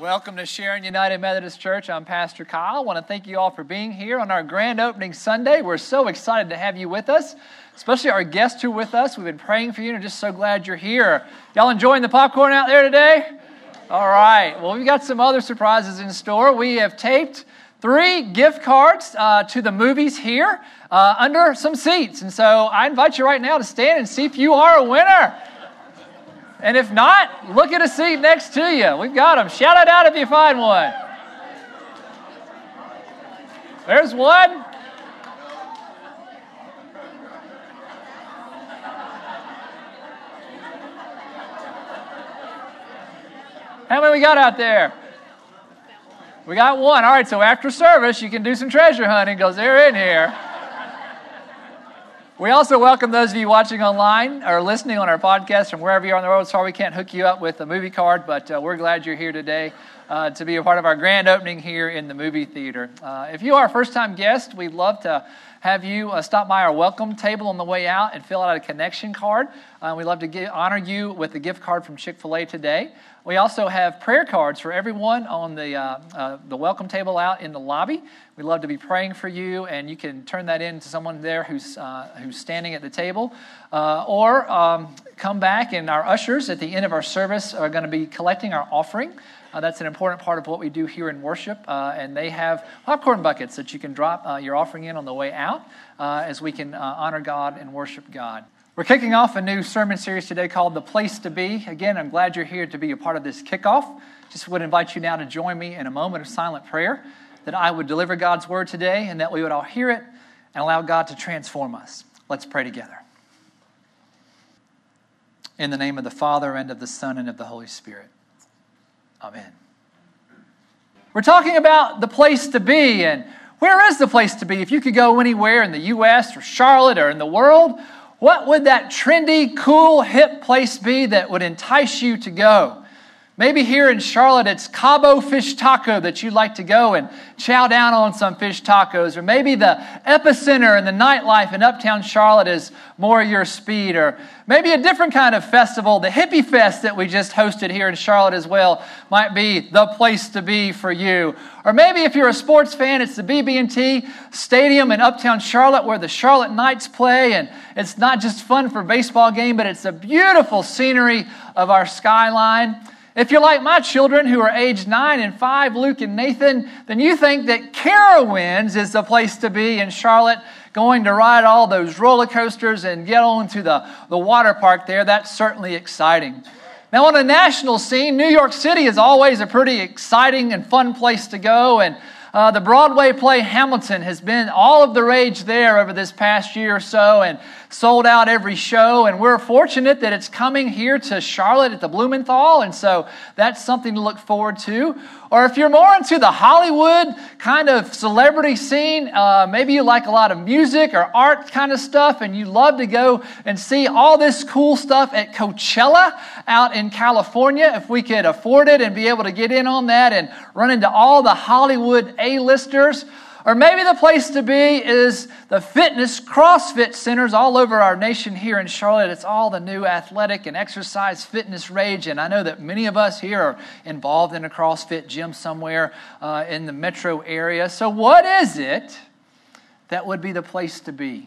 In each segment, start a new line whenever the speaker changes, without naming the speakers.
Welcome to Sharon United Methodist Church. I'm Pastor Kyle. I want to thank you all for being here on our grand opening Sunday. We're so excited to have you with us, especially our guests who are with us. We've been praying for you and just so glad you're here. Y'all enjoying the popcorn out there today? All right. Well, we've got some other surprises in store. We have taped three gift cards uh, to the movies here uh, under some seats. And so I invite you right now to stand and see if you are a winner. And if not, look at a seat next to you. We've got them. Shout it out if you find one. There's one. How many we got out there? We got one. All right, so after service, you can do some treasure hunting because they're in here. We also welcome those of you watching online or listening on our podcast from wherever you are on the world. Sorry we can't hook you up with a movie card, but uh, we're glad you're here today uh, to be a part of our grand opening here in the movie theater. Uh, if you are a first time guest, we'd love to have you uh, stop by our welcome table on the way out and fill out a connection card. Uh, we'd love to get, honor you with a gift card from Chick fil A today. We also have prayer cards for everyone on the, uh, uh, the welcome table out in the lobby. We'd love to be praying for you, and you can turn that in to someone there who's, who's standing at the table. Or um, come back, and our ushers at the end of our service are going to be collecting our offering. Uh, that's an important part of what we do here in worship. Uh, and they have popcorn buckets that you can drop uh, your offering in on the way out uh, as we can uh, honor God and worship God. We're kicking off a new sermon series today called The Place to Be. Again, I'm glad you're here to be a part of this kickoff. Just would invite you now to join me in a moment of silent prayer that I would deliver God's word today and that we would all hear it and allow God to transform us. Let's pray together. In the name of the Father, and of the Son, and of the Holy Spirit. Amen. We're talking about the place to be, and where is the place to be? If you could go anywhere in the U.S. or Charlotte or in the world, what would that trendy, cool, hip place be that would entice you to go? Maybe here in Charlotte, it's Cabo Fish Taco that you'd like to go and chow down on some fish tacos. Or maybe the epicenter and the nightlife in uptown Charlotte is more your speed. Or maybe a different kind of festival, the Hippie Fest that we just hosted here in Charlotte as well, might be the place to be for you. Or maybe if you're a sports fan, it's the BB&T Stadium in uptown Charlotte where the Charlotte Knights play. And it's not just fun for baseball game, but it's the beautiful scenery of our skyline. If you're like my children who are age nine and five, Luke and Nathan, then you think that Carowinds is the place to be in Charlotte, going to ride all those roller coasters and get on to the, the water park there. That's certainly exciting. Now, on a national scene, New York City is always a pretty exciting and fun place to go. And uh, the Broadway play Hamilton has been all of the rage there over this past year or so and sold out every show. And we're fortunate that it's coming here to Charlotte at the Blumenthal. And so that's something to look forward to. Or if you're more into the Hollywood kind of celebrity scene, uh, maybe you like a lot of music or art kind of stuff, and you love to go and see all this cool stuff at Coachella out in California. If we could afford it and be able to get in on that and run into all the Hollywood A-listers. Or maybe the place to be is the fitness CrossFit centers all over our nation here in Charlotte. It's all the new athletic and exercise fitness rage. And I know that many of us here are involved in a CrossFit gym somewhere uh, in the metro area. So, what is it that would be the place to be?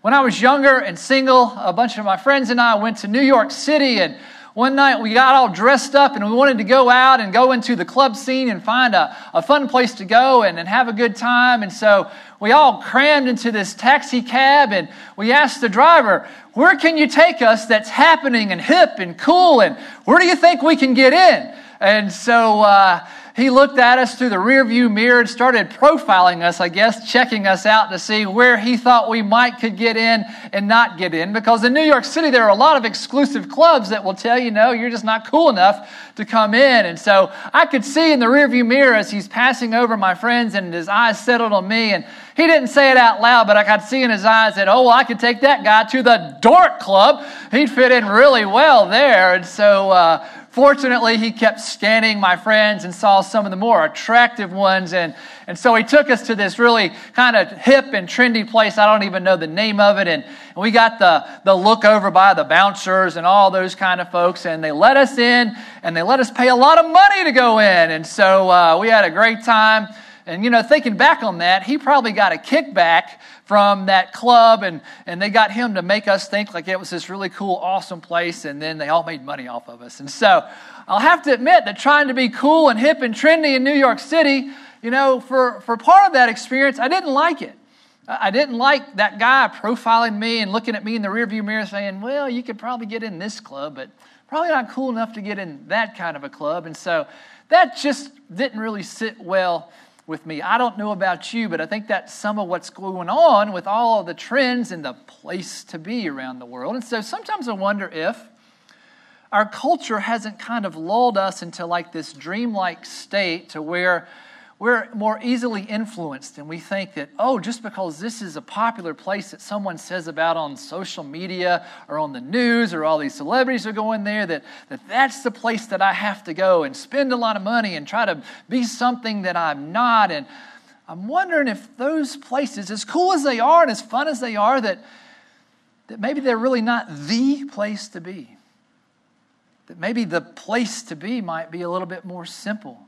When I was younger and single, a bunch of my friends and I went to New York City and one night we got all dressed up and we wanted to go out and go into the club scene and find a, a fun place to go and, and have a good time. And so we all crammed into this taxi cab and we asked the driver, Where can you take us that's happening and hip and cool? And where do you think we can get in? And so, uh, he looked at us through the rearview mirror and started profiling us, I guess, checking us out to see where he thought we might could get in and not get in. Because in New York City, there are a lot of exclusive clubs that will tell you, no, you're just not cool enough to come in. And so I could see in the rearview mirror as he's passing over my friends and his eyes settled on me. And he didn't say it out loud, but I could see in his eyes that, oh, well, I could take that guy to the Dork Club. He'd fit in really well there. And so, uh, Fortunately, he kept scanning my friends and saw some of the more attractive ones. And, and so he took us to this really kind of hip and trendy place. I don't even know the name of it. And, and we got the, the look over by the bouncers and all those kind of folks. And they let us in and they let us pay a lot of money to go in. And so uh, we had a great time. And, you know, thinking back on that, he probably got a kickback from that club, and, and they got him to make us think like it was this really cool, awesome place, and then they all made money off of us. And so I'll have to admit that trying to be cool and hip and trendy in New York City, you know, for, for part of that experience, I didn't like it. I didn't like that guy profiling me and looking at me in the rearview mirror saying, well, you could probably get in this club, but probably not cool enough to get in that kind of a club. And so that just didn't really sit well with me. I don't know about you, but I think that's some of what's going on with all of the trends and the place to be around the world. And so sometimes I wonder if our culture hasn't kind of lulled us into like this dreamlike state to where we're more easily influenced and we think that, oh, just because this is a popular place that someone says about on social media or on the news or all these celebrities are going there, that, that that's the place that I have to go and spend a lot of money and try to be something that I'm not. And I'm wondering if those places, as cool as they are and as fun as they are, that, that maybe they're really not the place to be. That maybe the place to be might be a little bit more simple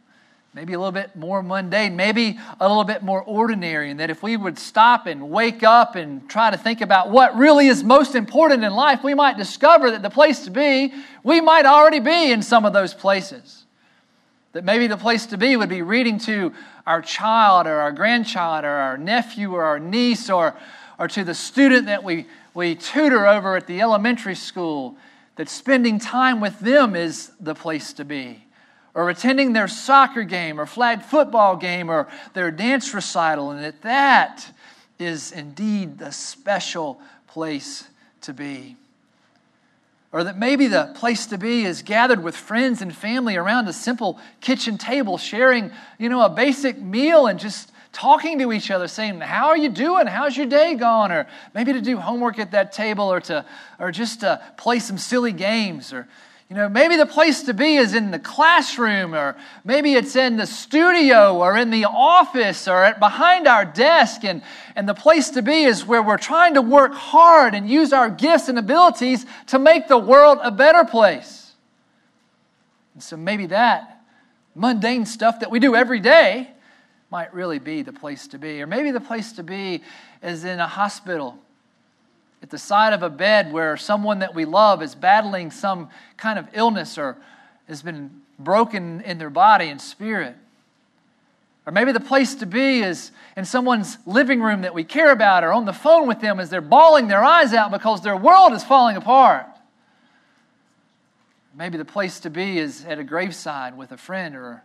maybe a little bit more mundane, maybe a little bit more ordinary, and that if we would stop and wake up and try to think about what really is most important in life, we might discover that the place to be, we might already be in some of those places. That maybe the place to be would be reading to our child or our grandchild or our nephew or our niece or, or to the student that we, we tutor over at the elementary school, that spending time with them is the place to be or attending their soccer game or flag football game or their dance recital, and that that is indeed the special place to be. Or that maybe the place to be is gathered with friends and family around a simple kitchen table, sharing, you know, a basic meal and just talking to each other, saying, How are you doing? How's your day gone? Or maybe to do homework at that table or to or just to play some silly games or you know, maybe the place to be is in the classroom, or maybe it's in the studio, or in the office, or behind our desk. And, and the place to be is where we're trying to work hard and use our gifts and abilities to make the world a better place. And so maybe that mundane stuff that we do every day might really be the place to be. Or maybe the place to be is in a hospital at the side of a bed where someone that we love is battling some kind of illness or has been broken in their body and spirit. Or maybe the place to be is in someone's living room that we care about or on the phone with them as they're bawling their eyes out because their world is falling apart. Maybe the place to be is at a graveside with a friend or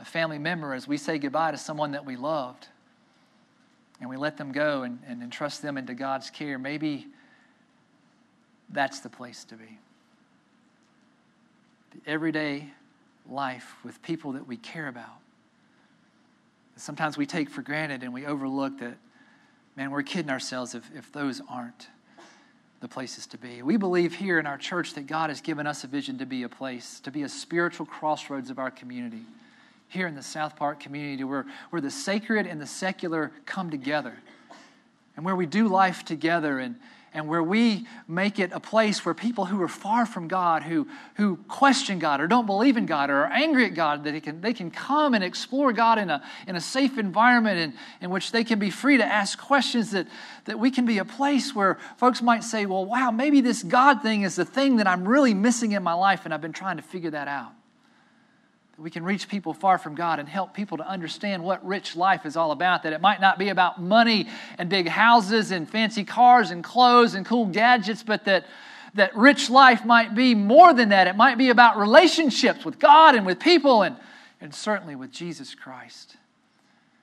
a family member as we say goodbye to someone that we loved and we let them go and, and entrust them into God's care, maybe that's the place to be. The everyday life with people that we care about. Sometimes we take for granted and we overlook that, man, we're kidding ourselves if, if those aren't the places to be. We believe here in our church that God has given us a vision to be a place, to be a spiritual crossroads of our community here in the South Park community where, where the sacred and the secular come together. And where we do life together and, and where we make it a place where people who are far from God, who, who question God or don't believe in God or are angry at God, that they can, they can come and explore God in a, in a safe environment in, in which they can be free to ask questions, that, that we can be a place where folks might say, well, wow, maybe this God thing is the thing that I'm really missing in my life and I've been trying to figure that out we can reach people far from God and help people to understand what rich life is all about. That it might not be about money and big houses and fancy cars and clothes and cool gadgets, but that, that rich life might be more than that. It might be about relationships with God and with people and, and certainly with Jesus Christ.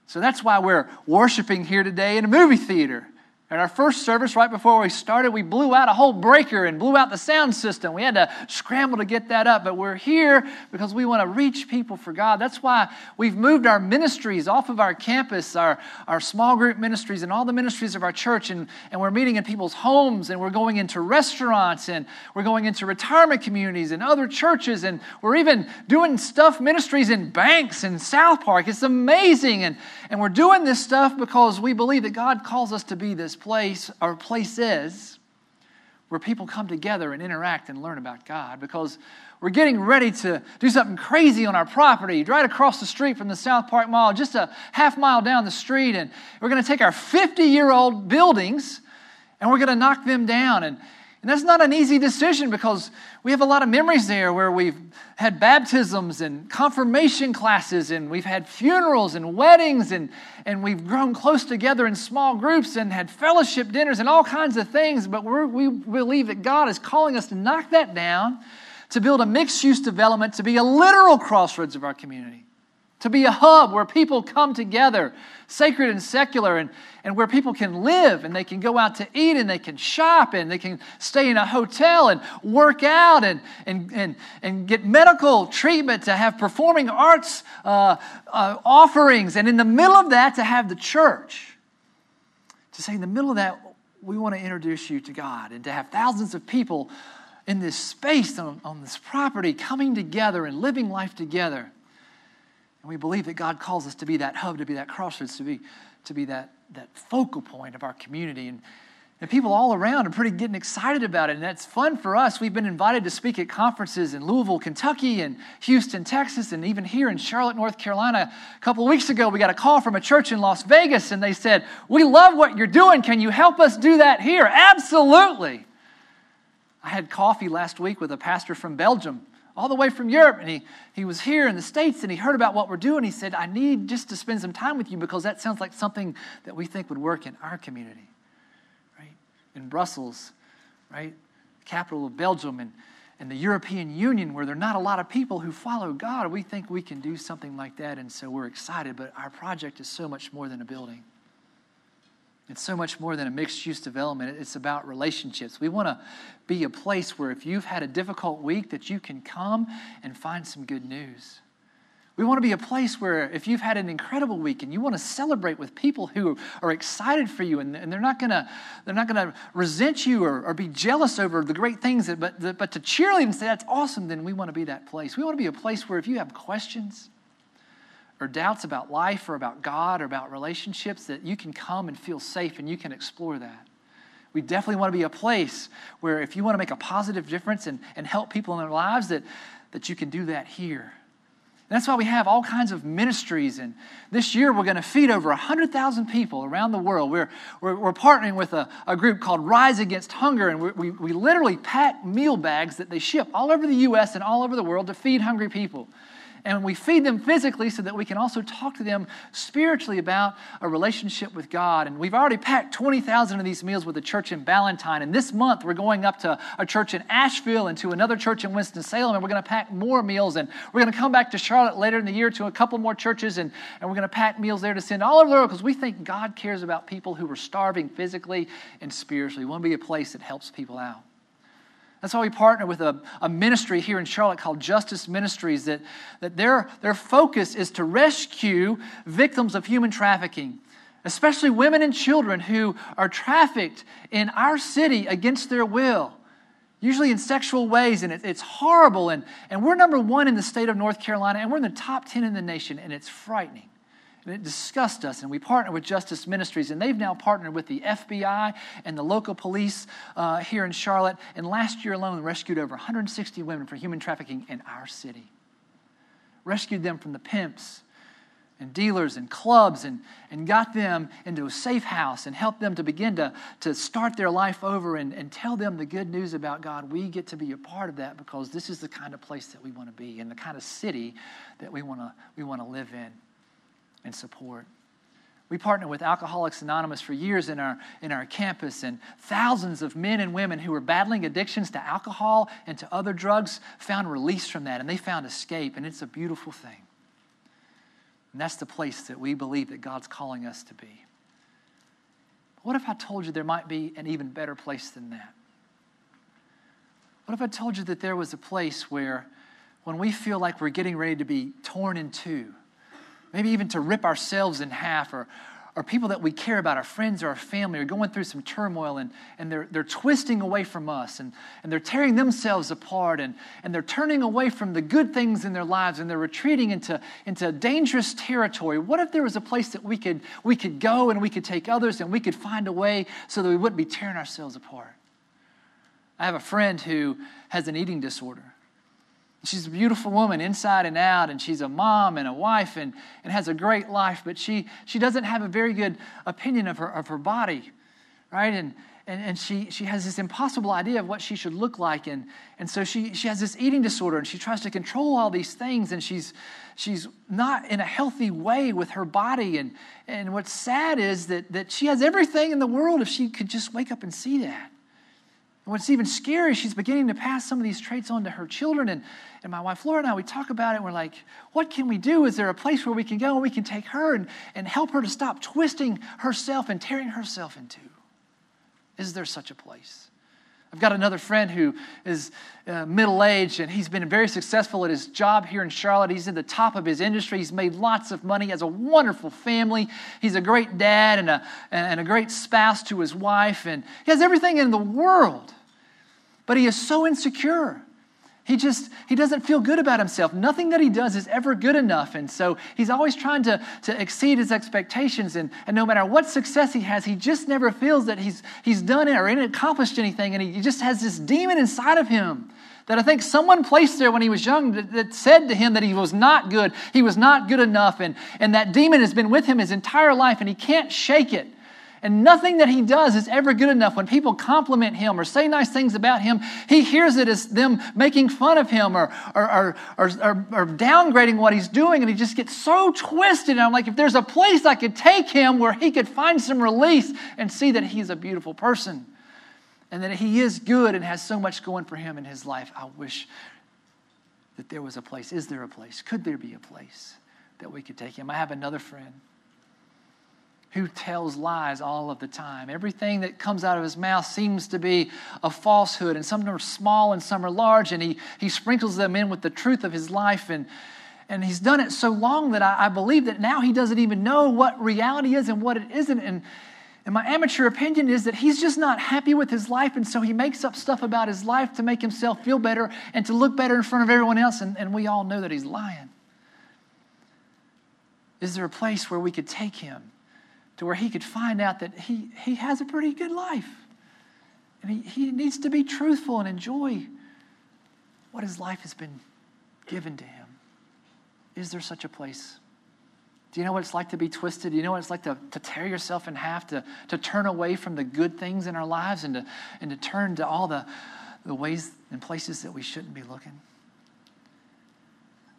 So that's why we're worshiping here today in a movie theater At our first service, right before we started, we blew out a whole breaker and blew out the sound system. We had to scramble to get that up, but we're here because we want to reach people for God. That's why we've moved our ministries off of our campus, our, our small group ministries, and all the ministries of our church, and, and we're meeting in people's homes, and we're going into restaurants, and we're going into retirement communities and other churches, and we're even doing stuff, ministries in banks in South Park. It's amazing. And, and we're doing this stuff because we believe that God calls us to be this place or places where people come together and interact and learn about God because we're getting ready to do something crazy on our property right across the street from the South Park Mall, just a half mile down the street. And we're going to take our 50 year old buildings and we're going to knock them down. And and that's not an easy decision because we have a lot of memories there where we've had baptisms and confirmation classes, and we've had funerals and weddings, and, and we've grown close together in small groups and had fellowship dinners and all kinds of things. But we believe that God is calling us to knock that down, to build a mixed use development, to be a literal crossroads of our community to be a hub where people come together, sacred and secular, and, and where people can live and they can go out to eat and they can shop and they can stay in a hotel and work out and, and, and, and get medical treatment, to have performing arts uh, uh, offerings, and in the middle of that, to have the church. To say, in the middle of that, we want to introduce you to God and to have thousands of people in this space on, on this property coming together and living life together. And we believe that God calls us to be that hub, to be that crossroads, to be, to be that, that focal point of our community. And, and people all around are pretty getting excited about it. And that's fun for us. We've been invited to speak at conferences in Louisville, Kentucky, and Houston, Texas, and even here in Charlotte, North Carolina. A couple of weeks ago, we got a call from a church in Las Vegas, and they said, We love what you're doing. Can you help us do that here? Absolutely. I had coffee last week with a pastor from Belgium all the way from Europe. And he, he was here in the States and he heard about what we're doing. He said, I need just to spend some time with you because that sounds like something that we think would work in our community, right? In Brussels, right? Capital of Belgium and, and the European Union, where there are not a lot of people who follow God. We think we can do something like that. And so we're excited. But our project is so much more than a building. It's so much more than a mixed use development. It's about relationships. We want to be a place where if you've had a difficult week that you can come and find some good news. We want to be a place where if you've had an incredible week and you want to celebrate with people who are excited for you and, they're not going to they're not going to resent you or, or, be jealous over the great things that, but, but to cheerlead and say that's awesome then we want to be that place. We want to be a place where if you have questions or doubts about life or about God or about relationships, that you can come and feel safe and you can explore that. We definitely want to be a place where if you want to make a positive difference and, and help people in their lives, that, that you can do that here. And that's why we have all kinds of ministries. And this year we're going to feed over 100,000 people around the world. We're, we're, we're partnering with a, a, group called Rise Against Hunger. And we, we, we literally pack meal bags that they ship all over the U.S. and all over the world to feed hungry people and we feed them physically so that we can also talk to them spiritually about a relationship with God. And we've already packed 20,000 of these meals with a church in Ballantyne. And this month, we're going up to a church in Asheville and to another church in Winston-Salem, and we're going to pack more meals. And we're going to come back to Charlotte later in the year to a couple more churches, and, and we're going to pack meals there to send all over the world because we think God cares about people who are starving physically and spiritually. We want to be a place that helps people out. That's why we partner with a, a ministry here in Charlotte called Justice Ministries, that, that their, their focus is to rescue victims of human trafficking, especially women and children who are trafficked in our city against their will, usually in sexual ways. And it, it's horrible. And, and we're number one in the state of North Carolina, and we're in the top 10 in the nation, and it's frightening. And it discussed us, and we partnered with Justice Ministries, and they've now partnered with the FBI and the local police uh, here in Charlotte. And last year alone, rescued over 160 women for human trafficking in our city. Rescued them from the pimps and dealers and clubs and, and got them into a safe house and helped them to begin to, to start their life over and, and tell them the good news about God. We get to be a part of that because this is the kind of place that we want to be and the kind of city that we want to, we want to live in and support. We partner with Alcoholics Anonymous for years in our, in our campus, and thousands of men and women who were battling addictions to alcohol and to other drugs found release from that, and they found escape, and it's a beautiful thing. And that's the place that we believe that God's calling us to be. What if I told you there might be an even better place than that? What if I told you that there was a place where, when we feel like we're getting ready to be torn in two, maybe even to rip ourselves in half, or, or people that we care about, our friends or our family, are going through some turmoil and, and they're, they're twisting away from us and, and they're tearing themselves apart and, and they're turning away from the good things in their lives and they're retreating into, into dangerous territory. What if there was a place that we could, we could go and we could take others and we could find a way so that we wouldn't be tearing ourselves apart? I have a friend who has an eating disorder. She's a beautiful woman inside and out, and she's a mom and a wife and, and has a great life, but she, she doesn't have a very good opinion of her, of her body, right? And, and, and she, she has this impossible idea of what she should look like. And, and so she, she has this eating disorder, and she tries to control all these things, and she's, she's not in a healthy way with her body. And, and what's sad is that, that she has everything in the world if she could just wake up and see that. And what's even scary, she's beginning to pass some of these traits on to her children. And, and my wife Laura and I, we talk about it, and we're like, what can we do? Is there a place where we can go and we can take her and, and help her to stop twisting herself and tearing herself into? Is there such a place? I've got another friend who is uh, middle aged and he's been very successful at his job here in Charlotte. He's in the top of his industry. He's made lots of money, has a wonderful family. He's a great dad and a, and a great spouse to his wife, and he has everything in the world but he is so insecure. He just, he doesn't feel good about himself. Nothing that he does is ever good enough. And so he's always trying to, to exceed his expectations. And, and no matter what success he has, he just never feels that he's, he's done it or accomplished anything. And he just has this demon inside of him that I think someone placed there when he was young that, that, said to him that he was not good, he was not good enough. And, and that demon has been with him his entire life and he can't shake it. And nothing that he does is ever good enough. When people compliment him or say nice things about him, he hears it as them making fun of him or, or, or, or, downgrading what he's doing. And he just gets so twisted. And I'm like, if there's a place I could take him where he could find some release and see that he's a beautiful person and that he is good and has so much going for him in his life, I wish that there was a place. Is there a place? Could there be a place that we could take him? I have another friend who tells lies all of the time. Everything that comes out of his mouth seems to be a falsehood, and some are small and some are large, and he, he sprinkles them in with the truth of his life. And, and he's done it so long that I, I believe that now he doesn't even know what reality is and what it isn't. And, and my amateur opinion is that he's just not happy with his life, and so he makes up stuff about his life to make himself feel better and to look better in front of everyone else, and, and we all know that he's lying. Is there a place where we could take him? To where he could find out that he, he has a pretty good life. And he, he needs to be truthful and enjoy what his life has been given to him. Is there such a place? Do you know what it's like to be twisted? Do you know what it's like to, to tear yourself in half, to, to turn away from the good things in our lives and to, and to turn to all the, the ways and places that we shouldn't be looking?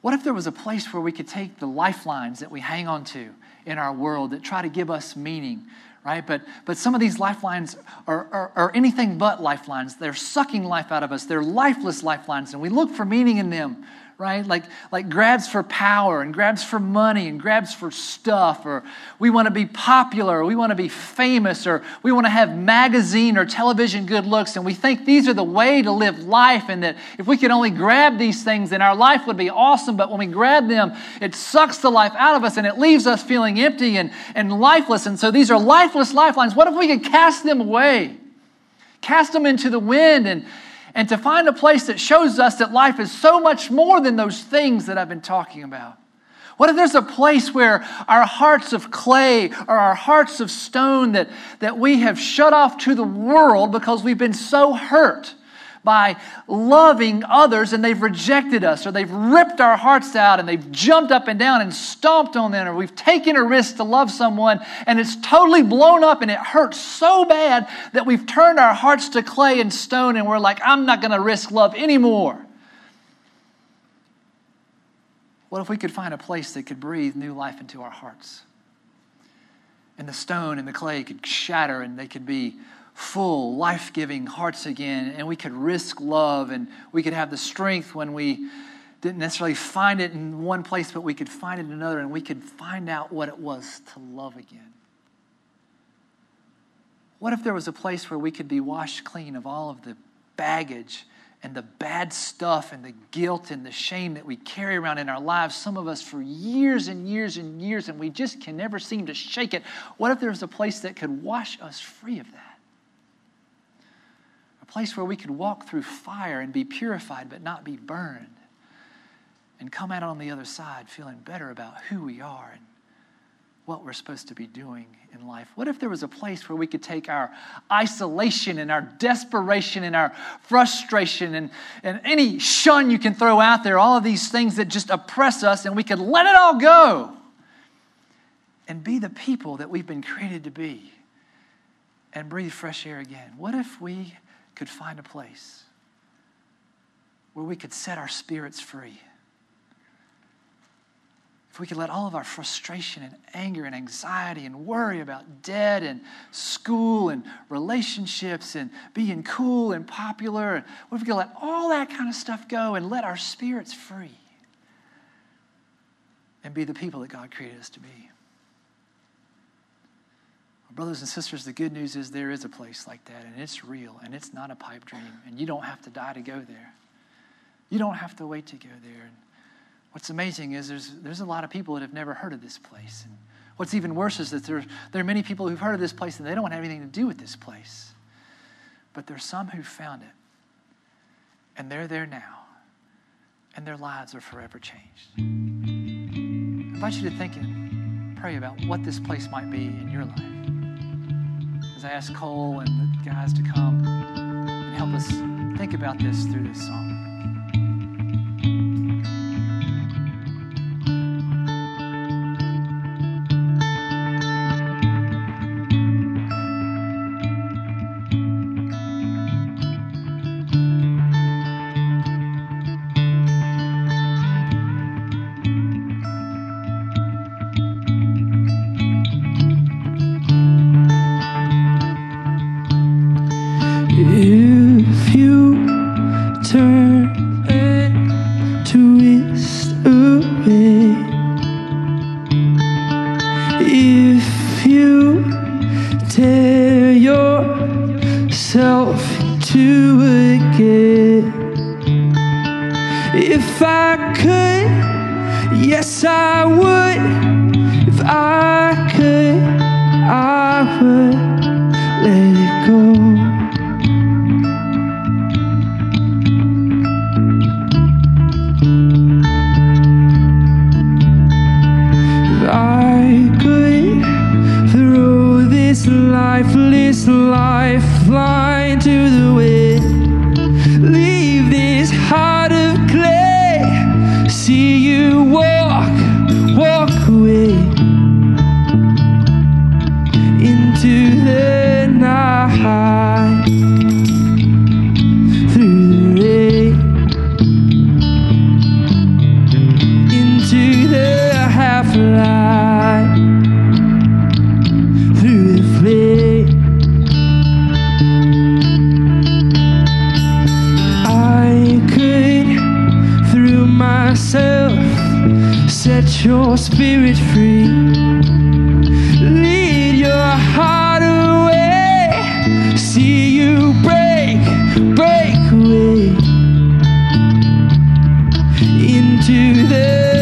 What if there was a place where we could take the lifelines that we hang on to in our world that try to give us meaning, right? But, but some of these lifelines are, are, are anything but lifelines. They're sucking life out of us, they're lifeless lifelines, and we look for meaning in them right? Like, like grabs for power and grabs for money and grabs for stuff, or we want to be popular, or we want to be famous, or we want to have magazine or television good looks, and we think these are the way to live life, and that if we could only grab these things, then our life would be awesome. But when we grab them, it sucks the life out of us and it leaves us feeling empty and, and lifeless. And so these are lifeless lifelines. What if we could cast them away? Cast them into the wind and and to find a place that shows us that life is so much more than those things that I've been talking about. What if there's a place where our hearts of clay or our hearts of stone that, that we have shut off to the world because we've been so hurt? By loving others and they've rejected us or they've ripped our hearts out and they've jumped up and down and stomped on them or we've taken a risk to love someone and it's totally blown up and it hurts so bad that we've turned our hearts to clay and stone and we're like, I'm not going to risk love anymore. What if we could find a place that could breathe new life into our hearts? And the stone and the clay could shatter and they could be full, life giving hearts again, and we could risk love, and we could have the strength when we didn't necessarily find it in one place, but we could find it in another, and we could find out what it was to love again. What if there was a place where we could be washed clean of all of the baggage and the bad stuff and the guilt and the shame that we carry around in our lives, some of us for years and years and years, and we just can never seem to shake it? What if there was a place that could wash us free of that? Place where we could walk through fire and be purified but not be burned, and come out on the other side feeling better about who we are and what we're supposed to be doing in life? What if there was a place where we could take our isolation and our desperation and our frustration and, and any shun you can throw out there, all of these things that just oppress us, and we could let it all go and be the people that we've been created to be and breathe fresh air again? What if we could find a place where we could set our spirits free? if we could let all of our frustration and anger and anxiety and worry about debt and school and relationships and being cool and popular, what if we could let all that kind of stuff go and let our spirits free and be the people that God created us to be? Brothers and sisters, the good news is there is a place like that, and it's real, and it's not a pipe dream, and you don't have to die to go there. You don't have to wait to go there. And What's amazing is there's, there's a lot of people that have never heard of this place. And what's even worse is that there, there are many people who've heard of this place and they don't have anything to do with this place. But there's some who found it. And they're there now. And their lives are forever changed. I invite you to think and pray about what this place might be in your life. I ask Cole and the guys to come and help us think about this through this song. into the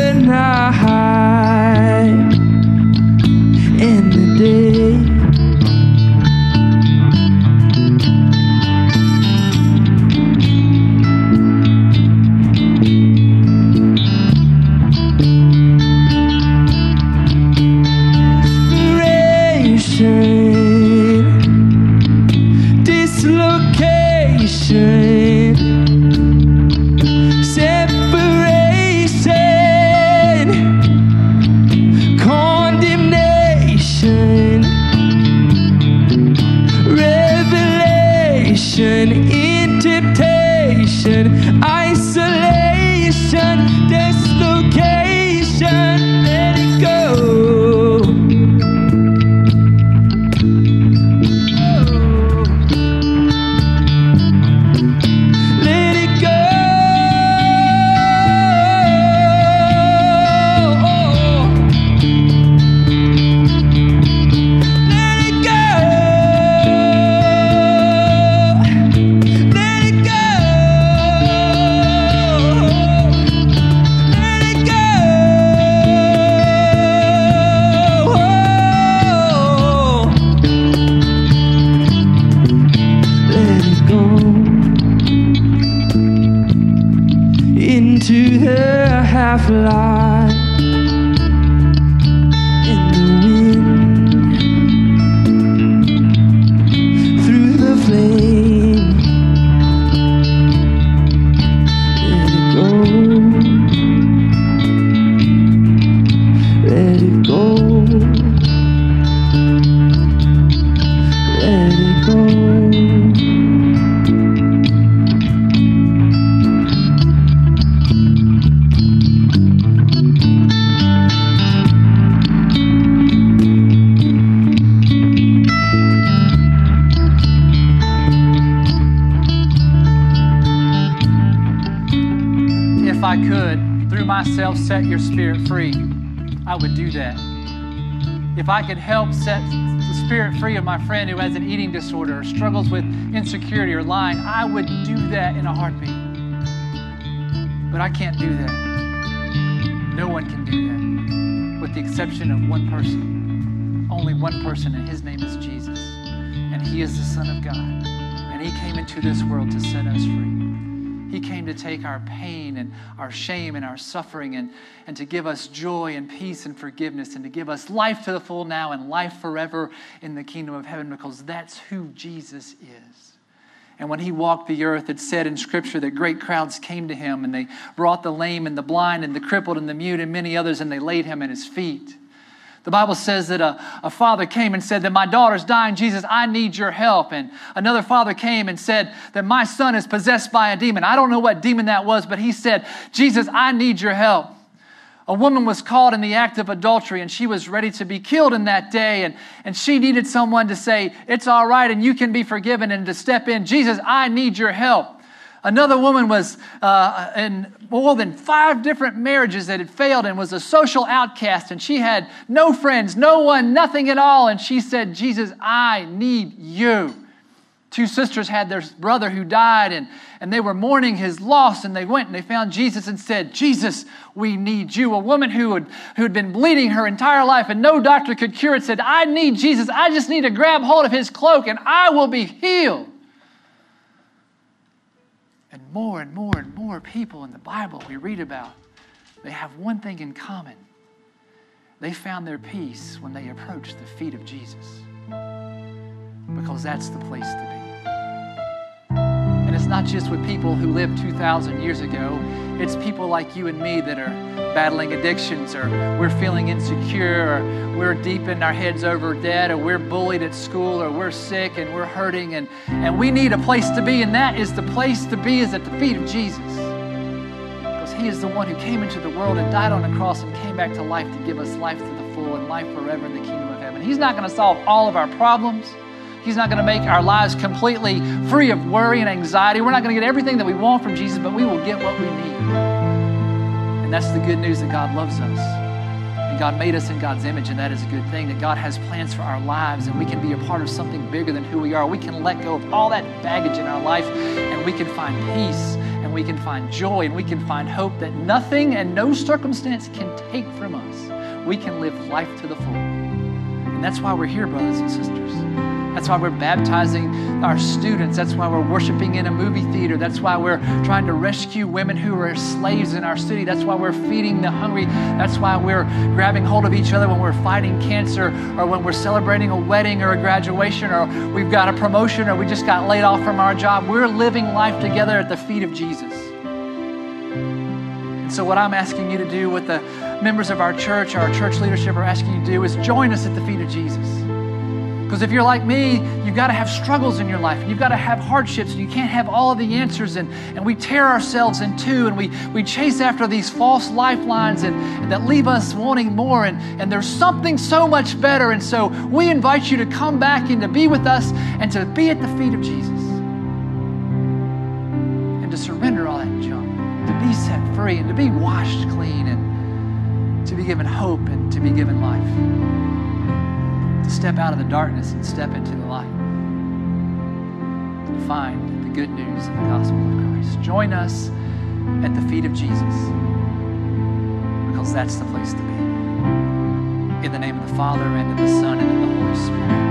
myself, set your spirit free, I would do that. If I could help set the spirit free of my friend who has an eating disorder or struggles with insecurity or lying, I would do that in a heartbeat. But I can't do that. No one can do that, with the exception of one person. Only one person, and his name is Jesus. And he is the Son of God. And he came into this world to set us free. He came to take our pain and our shame and our suffering and, and to give us joy and peace and forgiveness and to give us life to the full now and life forever in the kingdom of heaven because that's who Jesus is. And when he walked the earth, it said in Scripture that great crowds came to him and they brought the lame and the blind and the crippled and the mute and many others and they laid him at his feet. The Bible says that a, a father came and said that my daughter's dying, Jesus, I need your help. And another father came and said that my son is possessed by a demon. I don't know what demon that was, but he said, Jesus, I need your help. A woman was caught in the act of adultery and she was ready to be killed in that day. And, and she needed someone to say, It's all right and you can be forgiven and to step in. Jesus, I need your help. Another woman was uh, in more than five different marriages that had failed and was a social outcast, and she had no friends, no one, nothing at all. And she said, Jesus, I need you. Two sisters had their brother who died, and, and they were mourning his loss, and they went and they found Jesus and said, Jesus, we need you. A woman who had, who had been bleeding her entire life and no doctor could cure it said, I need Jesus. I just need to grab hold of his cloak, and I will be healed. And more and more and more people in the Bible we read about, they have one thing in common. They found their peace when they approached the feet of Jesus. Because that's the place to be. Not just with people who lived 2,000 years ago, it's people like you and me that are battling addictions, or we're feeling insecure, or we're deep in our heads over debt, or we're bullied at school, or we're sick and we're hurting, and, and we need a place to be, and that is the place to be is at the feet of Jesus. Because He is the one who came into the world and died on a cross and came back to life to give us life to the full and life forever in the kingdom of heaven. He's not going to solve all of our problems. He's not going to make our lives completely free of worry and anxiety. We're not going to get everything that we want from Jesus, but we will get what we need. And that's the good news that God loves us. And God made us in God's image, and that is a good thing. That God has plans for our lives, and we can be a part of something bigger than who we are. We can let go of all that baggage in our life, and we can find peace, and we can find joy, and we can find hope that nothing and no circumstance can take from us. We can live life to the full. And that's why we're here, brothers and sisters. That's why we're baptizing our students. That's why we're worshiping in a movie theater. That's why we're trying to rescue women who are slaves in our city. That's why we're feeding the hungry. That's why we're grabbing hold of each other when we're fighting cancer or when we're celebrating a wedding or a graduation or we've got a promotion or we just got laid off from our job. We're living life together at the feet of Jesus. And so, what I'm asking you to do, what the members of our church, our church leadership are asking you to do, is join us at the feet of Jesus. Because if you're like me, you've got to have struggles in your life. and You've got to have hardships. And you can't have all of the answers. And, and we tear ourselves in two and we, we chase after these false lifelines and, and that leave us wanting more. And, and there's something so much better. And so we invite you to come back and to be with us and to be at the feet of Jesus. And to surrender all that junk. To be set free and to be washed clean and to be given hope and to be given life to step out of the darkness and step into the light. To find the good news of the gospel of Christ. Join us at the feet of Jesus because that's the place to be. In the name of the Father, and of the Son, and of the Holy Spirit.